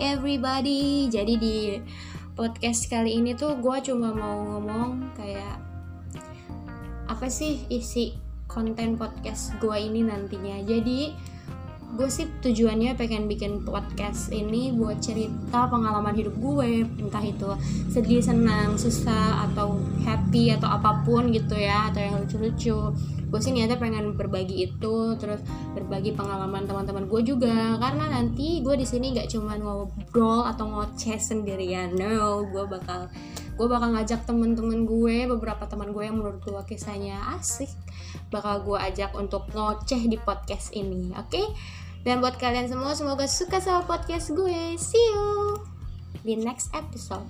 everybody. Jadi di podcast kali ini tuh gue cuma mau ngomong kayak apa sih isi konten podcast gue ini nantinya. Jadi gue sih tujuannya pengen bikin podcast ini buat cerita pengalaman hidup gue entah itu sedih senang susah atau happy atau apa pun gitu ya atau yang lucu-lucu gue sih niatnya pengen berbagi itu terus berbagi pengalaman teman-teman gue juga. Karena nanti gue di sini nggak cuma ngobrol atau ngoceh sendirian. No gue bakal gue bakal ngajak temen-temen gue beberapa teman gue yang menurut gue kisahnya asik bakal gue ajak untuk ngoceh di podcast ini oke? Okay? dan buat kalian semua semoga suka sama podcast gue. See you di next episode